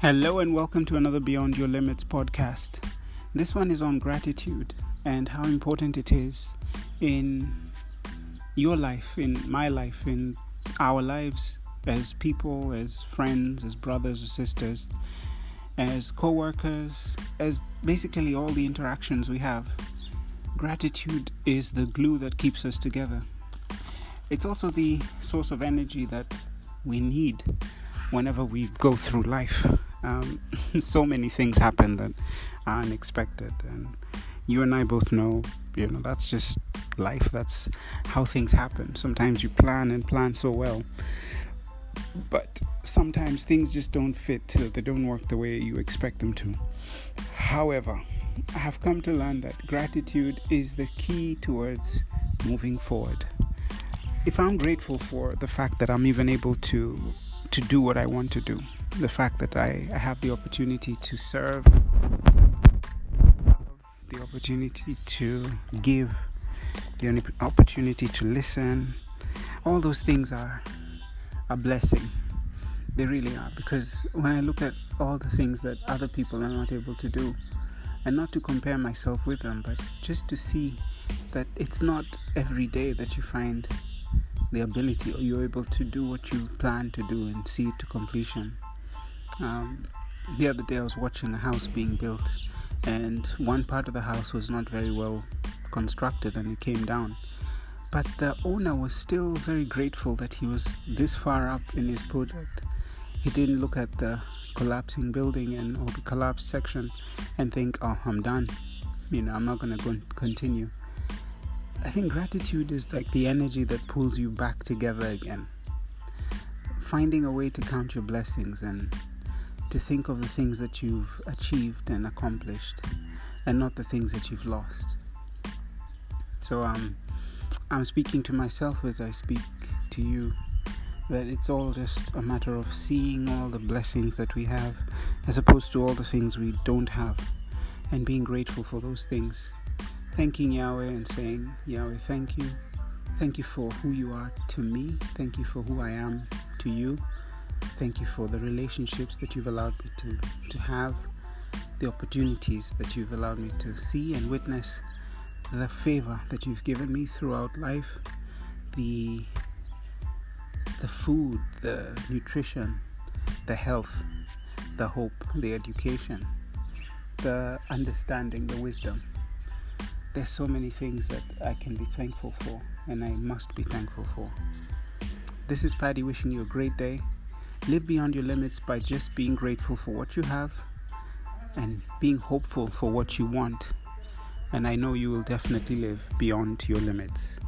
Hello, and welcome to another Beyond Your Limits podcast. This one is on gratitude and how important it is in your life, in my life, in our lives as people, as friends, as brothers or sisters, as co workers, as basically all the interactions we have. Gratitude is the glue that keeps us together. It's also the source of energy that we need whenever we go through life um, so many things happen that are unexpected and you and i both know you know that's just life. That's how things happen. Sometimes you plan and plan so well but sometimes things just don't fit they don't work the way you expect them to. However i have come to learn that gratitude is the key towards moving forward if i'm grateful for the fact that i'm even able to to do what i want to do the fact that I, I have the opportunity to serve, the opportunity to give, the opportunity to listen. All those things are a blessing. They really are. Because when I look at all the things that other people are not able to do, and not to compare myself with them, but just to see that it's not every day that you find the ability or you're able to do what you plan to do and see it to completion. Um, the other day I was watching a house being built, and one part of the house was not very well constructed and it came down. But the owner was still very grateful that he was this far up in his project. He didn't look at the collapsing building and or the collapsed section and think, "Oh, I'm done. You know, I'm not going to continue." I think gratitude is like the energy that pulls you back together again. Finding a way to count your blessings and to think of the things that you've achieved and accomplished and not the things that you've lost. So um, I'm speaking to myself as I speak to you that it's all just a matter of seeing all the blessings that we have as opposed to all the things we don't have and being grateful for those things. Thanking Yahweh and saying, Yahweh, thank you. Thank you for who you are to me. Thank you for who I am to you. Thank you for the relationships that you've allowed me to, to have, the opportunities that you've allowed me to see and witness, the favor that you've given me throughout life, the the food, the nutrition, the health, the hope, the education, the understanding, the wisdom. There's so many things that I can be thankful for, and I must be thankful for. This is Paddy wishing you a great day. Live beyond your limits by just being grateful for what you have and being hopeful for what you want. And I know you will definitely live beyond your limits.